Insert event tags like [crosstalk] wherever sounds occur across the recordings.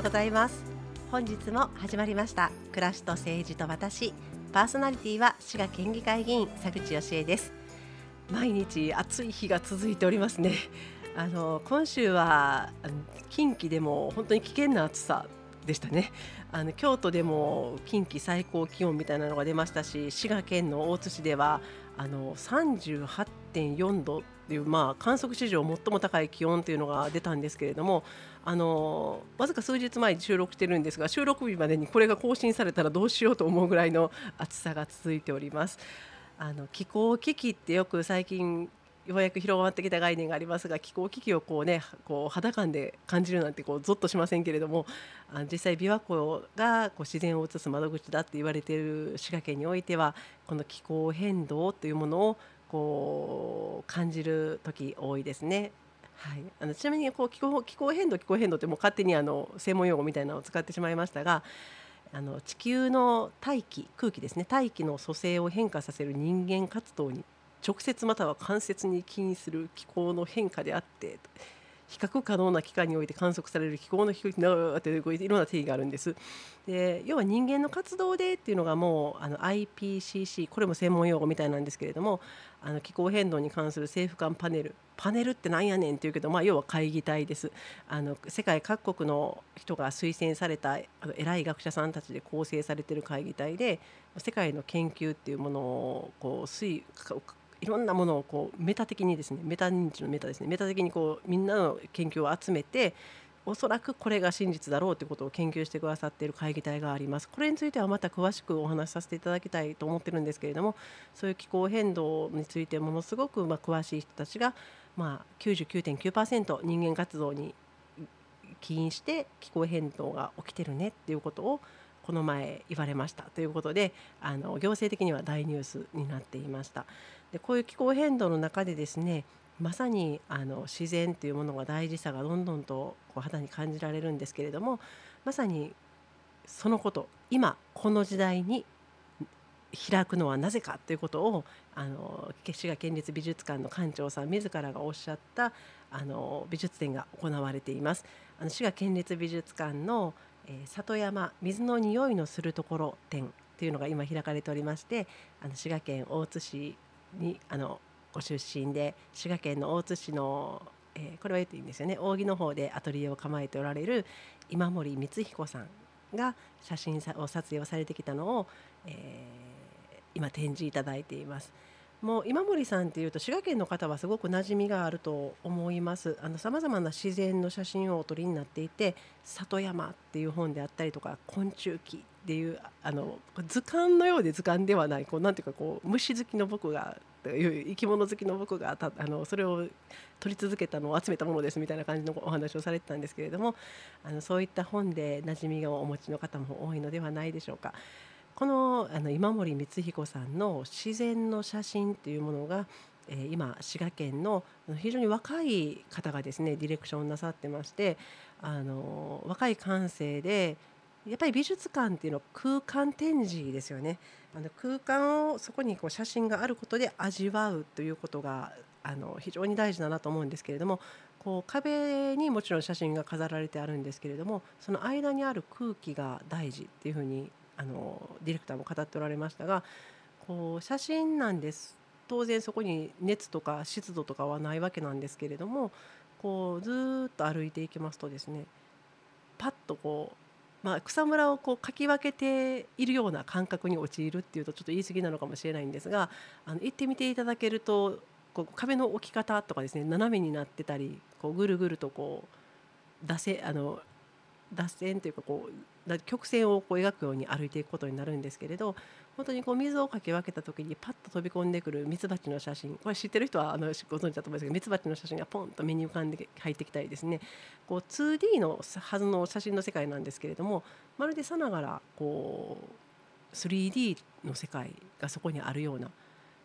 ようございます。本日も始まりました。暮らしと政治と私。パーソナリティは滋賀県議会議員佐口義恵です。毎日暑い日が続いておりますね。あの今週は近畿でも本当に危険な暑さでしたね。あの京都でも近畿最高気温みたいなのが出ましたし滋賀県の大津市ではあの38.4度っていう、まあ、観測史上最も高い気温というのが出たんですけれどもあのわずか数日前に収録してるんですが収録日までにこれが更新されたらどうしようと思うぐらいの暑さが続いております。あの気候危機ってよく最近ようやく広まってきた概念がありますが気候危機をこうねこう肌感で感じるなんてこうゾッとしませんけれどもあの実際琵琶湖がこう自然を映す窓口だって言われている滋賀県においてはこの気候変動というものをこう感じる時多いですね。はい、あのちなみにこう気候気候変動気候変動ってもう勝手にあの専門用語みたいなのを使ってしまいましたがあの地球の大気空気ですね大気の組成を変化させる人間活動に直接または間接に起因する気候の変化であって比較可能な期間において観測される気候の低いなっていろんな定義があるんです。で要は人間の活動でっていうのがもうあの IPCC これも専門用語みたいなんですけれどもあの気候変動に関する政府間パネルパネルってなんやねんっていうけど、まあ、要は会議体ですあの世界各国の人が推薦されたあの偉い学者さんたちで構成されている会議体で世界の研究っていうものをこう推いろんなものをこうメタ的にですねメタ認知のメタですねメタ的にこうみんなの研究を集めておそらくこれが真実だろうということを研究してくださっている会議体があります。これについてはまた詳しくお話しさせていただきたいと思ってるんですけれどもそういう気候変動についてものすごくま詳しい人たちが、まあ、99.9%人間活動に起因して気候変動が起きてるねっていうことをこの前言われましたということであの行政的には大ニュースになっていました。でこういう気候変動の中でですねまさにあの自然というものが大事さがどんどんとこう肌に感じられるんですけれどもまさにそのこと今この時代に開くのはなぜかということをあの滋賀県立美術館の館長さん自らがおっしゃったあの美術展が行われています。あの滋賀県立美術館の、えー、里山水の匂いのするところ展というのが今開かれておりましてあの滋賀県大津市にあのご出身で滋賀県の大津市の、えー、これは言っていいんですよね扇の方でアトリエを構えておられる今森光彦さんが写真を撮影をされてきたのを、えー、今展示いただいています。もう今森さんっていうと滋賀県の方はすごく馴染みがあると思います。あの様々な自然の写真をお撮りになっていて「里山」っていう本であったりとか「昆虫記」っっていうあの図鑑のようで図鑑ではないこうなんていうかこう虫好きの僕がという生き物好きの僕がたあのそれを撮り続けたのを集めたものですみたいな感じのお話をされてたんですけれどもあのそういった本で馴染みをお持ちの方も多いのではないでしょうか。このあの今森光彦さんの自然の写真というものが、えー、今滋賀県の非常に若い方がですねディレクションなさってましてあの若い感性でやっぱり美術館っていうのは空間展示ですよね。あの空間をそこにこう写真があることで味わうということがあの非常に大事だなと思うんですけれどもこう壁にもちろん写真が飾られてあるんですけれどもその間にある空気が大事っていうふうにあのディレクターも語っておられましたがこう写真なんです当然そこに熱とか湿度とかはないわけなんですけれどもこうずっと歩いていきますとですねパッとこう、まあ、草むらをこうかき分けているような感覚に陥るっていうとちょっと言い過ぎなのかもしれないんですがあの行ってみていただけるとこう壁の置き方とかですね斜めになってたりこうぐるぐるとこう出せあの脱線というかこう曲線をこう描くように歩いていくことになるんですけれど本当にこう水をかき分けた時にパッと飛び込んでくるミツバチの写真。これ知ってる人はあのご存知だと思うんですけどミツバチの写真がポンと目に浮かんで入ってきたりですね。こう 2D のはずの写真の世界なんですけれどもまるでさながらこう 3D の世界がそこにあるような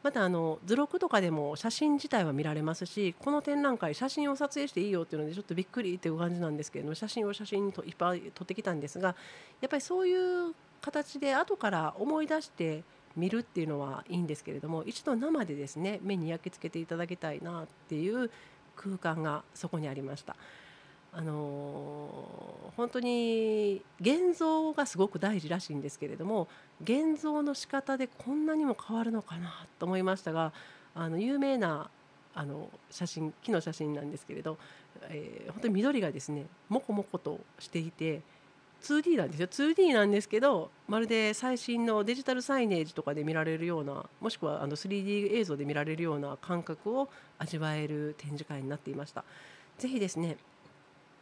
またあの図録とかでも写真自体は見られますしこの展覧会写真を撮影していいよっていうのでちょっとびっくりっていう感じなんですけれども写真を写真にといっぱい撮ってきたんですがやっぱりそういう形で後から思い出して見るっていうのはいいんですけれども一度生でですね目に焼き付けていただきたいなっていう空間がそこにありました。あの本当に現像がすごく大事らしいんですけれども現像の仕方でこんなにも変わるのかなと思いましたがあの有名なあの写真木の写真なんですけれど、えー、本当に緑がですねもこもことしていて 2D なんですよ 2D なんですけどまるで最新のデジタルサイネージとかで見られるようなもしくはあの 3D 映像で見られるような感覚を味わえる展示会になっていました。ぜひですね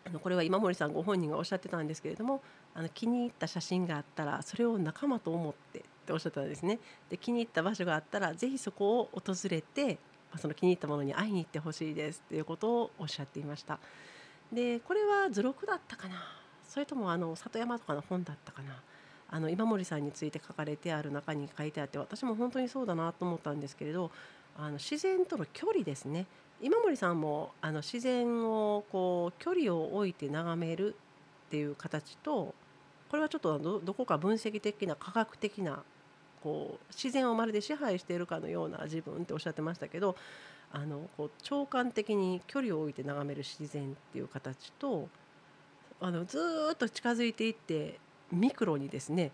あのこれは今森さんご本人がおっしゃってたんですけれどもあの気に入った写真があったらそれを仲間と思ってっておっしゃったんですね。で気に入った場所があったらぜひそこを訪れてその気に入ったものに会いに行ってほしいですっていうことをおっしゃっていました。でこれは図録だったかな？それともあの里山とかの本だったかな？あの今森さんについて書かれてある中に書いてあって私も本当にそうだなと思ったんですけれどあの自然との距離ですね。今森さんもあの自然をこう距離を置いて眺めるっていう形とこれはちょっとどどこか分析的な科学的なこう自然をまるで支配しているかのような自分っておっしゃってましたけどあのこう長官的に距離を置いて眺める自然っていう形とあのずっと近づいていってミクロにですね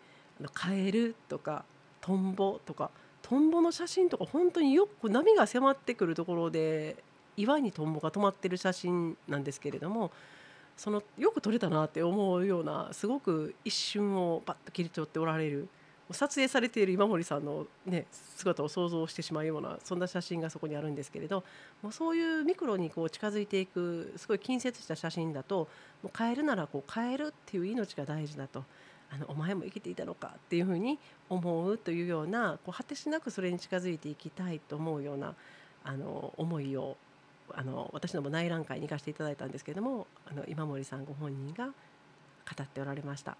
カエルとかトンボとかトンボの写真とか本当によく波が迫ってくるところで岩にトンボが止まってる写真なんですけれどもそのよく撮れたなって思うようなすごく一瞬をパッと切り取っておられる撮影されている今森さんの、ね、姿を想像してしまうようなそんな写真がそこにあるんですけれどもうそういうミクロにこう近づいていくすごい近接した写真だともう変えるならこう変えるっていう命が大事だと。あのお前も生きていたのかっていうふうに思うというようなこう果てしなくそれに近づいていきたいと思うようなあの思いをあの私のも内覧会に行かせていただいたんですけれどもあの今森さんご本人が語っておられました。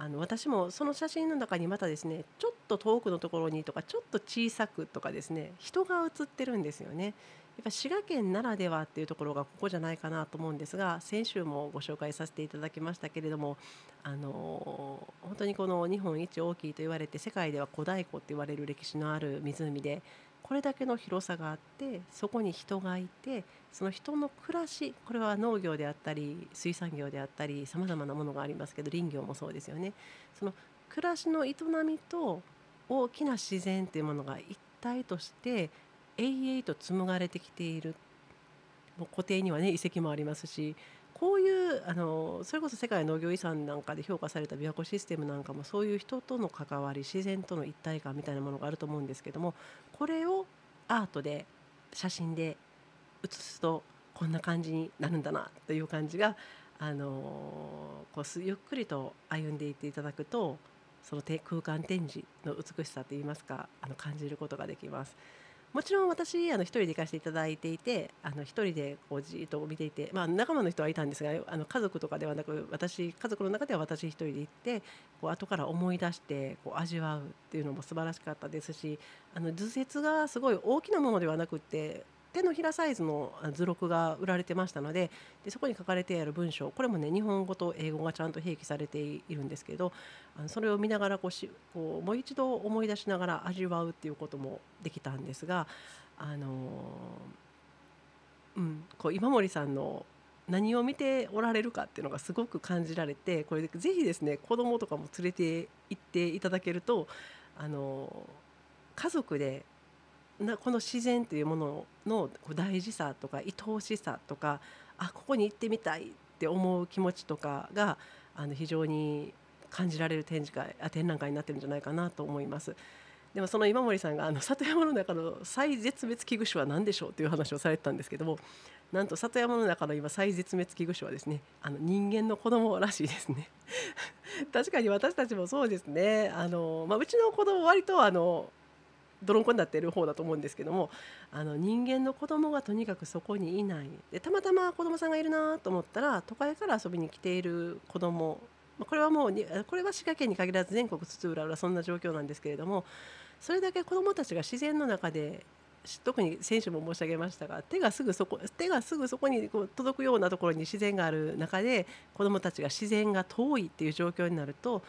あの私もその写真の中にまたですねちょっと遠くのところにとかちょっと小さくとかですね人が写ってるんですよね。やっぱ滋賀県ならではっていうところがここじゃないかなと思うんですが先週もご紹介させていただきましたけれどもあの本当にこの日本一大きいと言われて世界では古代湖って言われる歴史のある湖でこれだけの広さがあってそこに人がいてその人の暮らしこれは農業であったり水産業であったりさまざまなものがありますけど林業もそうですよね。その暮らしの営みと大きな自然というものが一体として永遠と紡がれてきている。もう固定にはね遺跡もありますしこういうあのそれこそ世界農業遺産なんかで評価された琵琶湖システムなんかもそういう人との関わり自然との一体感みたいなものがあると思うんですけどもこれをアートで写真で写すとこんな感じになるんだなという感じがあのこうゆっくりと歩んでいっていただくとその空間展示の美しさといいますかあの感じることができます。もちろん私あの一人で行かせていただいていてあの一人でこうじっと見ていて、まあ、仲間の人はいたんですがあの家族とかではなく私家族の中では私一人で行ってこう後から思い出してこう味わうっていうのも素晴らしかったですしあの図説がすごい大きなものではなくって手のひらサイズの図録が売られてましたのででそこに書かれてある文章これもね日本語と英語がちゃんと併記されているんですけどあのそれを見ながらこうしこうもう一度思い出しながら味わうっていうこともできたんですが、あのうん、こう今森さんの何を見ておられるかっていうのがすごく感じられてこれでぜひですね子供とかも連れて行っていただけるとあの家族でなこの自然というものの大事さとか愛おしさとかあここに行ってみたいって思う気持ちとかがあの非常に感じられる展示会あ展覧会になってるんじゃないかなと思います。でもその今森さんがあの里山の中の最絶滅危惧種は何でしょうという話をされてたんですけどもなんと里山の中の今最絶滅危惧種はですねあの人間の子供らしいですね [laughs] 確かに私たちもそうですねあの、まあ、うちの子供割とあの泥んこになっている方だと思うんですけどもあの人間の子供がとにかくそこにいないでたまたま子供さんがいるなと思ったら都会から遊びに来ている子供これはもうこれは滋賀県に限らず全国津々浦々そんな状況なんですけれどもそれだけ子どもたちが自然の中で特に選手も申し上げましたが手がすぐそこ手がすぐそこにこう届くようなところに自然がある中で子どもたちが自然が遠いっていう状況になると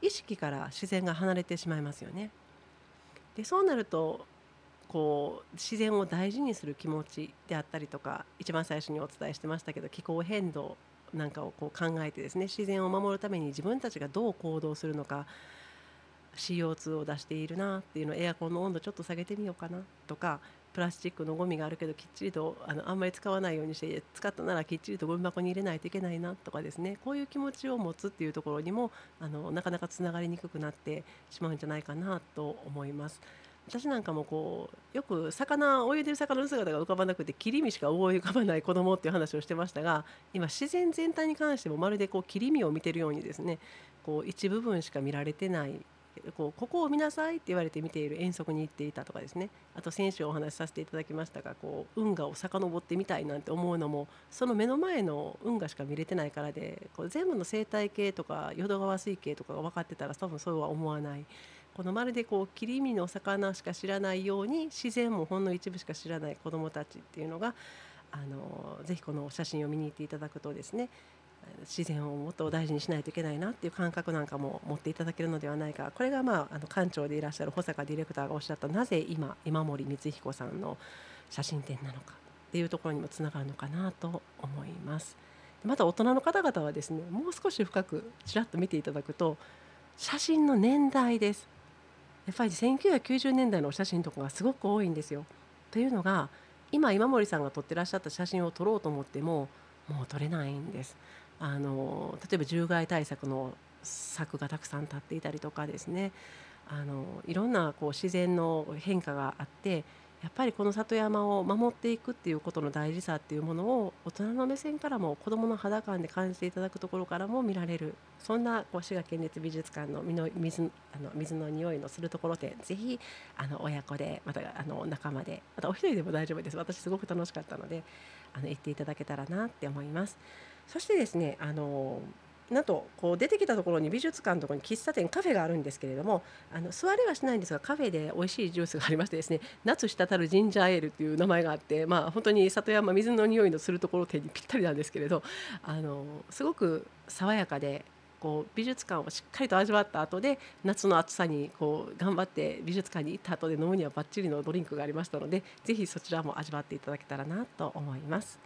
意識から自然が離れてしまいますよね。でそうなるとこう自然を大事にする気持ちであったりとか一番最初にお伝えしてましたけど気候変動なんかをこう考えてですね自然を守るために自分たちがどう行動するのか CO2 を出しているなっていうのエアコンの温度ちょっと下げてみようかなとかプラスチックのゴミがあるけどきっちりとあのあんまり使わないようにして使ったならきっちりとゴミ箱に入れないといけないなとかですねこういう気持ちを持つっていうところにもあのなかなかつながりにくくなってしまうんじゃないかなと思います。私なんかもこうよく魚泳いでる魚の姿が浮かばなくて切り身しか思い浮かばない子供っていう話をしてましたが今自然全体に関してもまるでこう切り身を見てるようにですねこう一部分しか見られてないこうここを見なさいって言われて見ている遠足に行っていたとかですね。あと先週お話しさせていただきましたがこう運河を遡ってみたいなんて思うのもその目の前の運河しか見れてないからでこう全部の生態系とか淀川水系とかが分かってたら多分そうは思わない。このまるでこう切り身の魚しか知らないように自然もほんの一部しか知らない子どもたちっていうのがあのぜひこの写真を見に行っていただくとですね自然をもっと大事にしないといけないなっていう感覚なんかも持っていただけるのではないかこれが、まあ、あの館長でいらっしゃる保坂ディレクターがおっしゃったなぜ今今森光彦さんの写真展なのかっていうところにもつながるのかなと思います。また大人の方々はですねもう少し深くちらっと見ていただくと写真の年代ですやっぱり1990年代のお写真とかがすごく多いんですよ。というのが今今森さんが撮ってらっしゃった写真を撮ろうと思ってももう撮れないんです。あの例えば獣害対策の策がたくさん立っていたりとかですねあのいろんなこう自然の変化があってやっぱりこの里山を守っていくっていうことの大事さっていうものを大人の目線からも子どもの肌感で感じていただくところからも見られるそんなこう滋賀県立美術館の水あの水の匂いのするところでぜひあの親子でまたあの仲間でまたお一人でも大丈夫です私すごく楽しかったのであの行っていただけたらなって思います。そしてですねあのなんとこう出てきたところに美術館のところに喫茶店カフェがあるんですけれどもあの座れはしないんですがカフェで美味しいジュースがありましてですね夏滴るジンジャーエールという名前があって、まあ、本当に里山水の匂いのするところ店にぴったりなんですけれどあのすごく爽やかでこう美術館をしっかりと味わった後で夏の暑さにこう頑張って美術館に行った後で飲むにはバッチリのドリンクがありましたのでぜひそちらも味わっていただけたらなと思います。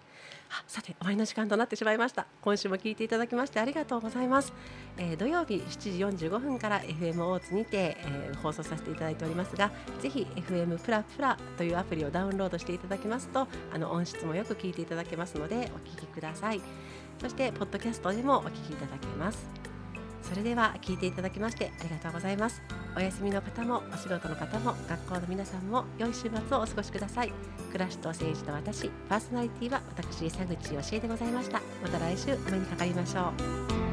さて終わりの時間となってしまいました。今週も聞いていただきましてありがとうございます、えー、土曜日7時45分から FM 大津にて、えー、放送させていただいておりますがぜひ FM プラプラというアプリをダウンロードしていただきますとあの音質もよく聞いていただけますのでお聞きください。そしてポッドキャストでもお聞きいただけます。それでは聞いていただきましてありがとうございます。お休みの方もお仕事の方も学校の皆さんも良い週末をお過ごしください。暮らしと政治と私パーソナリティは私佐口教えでございました。また来週お目にかかりましょう。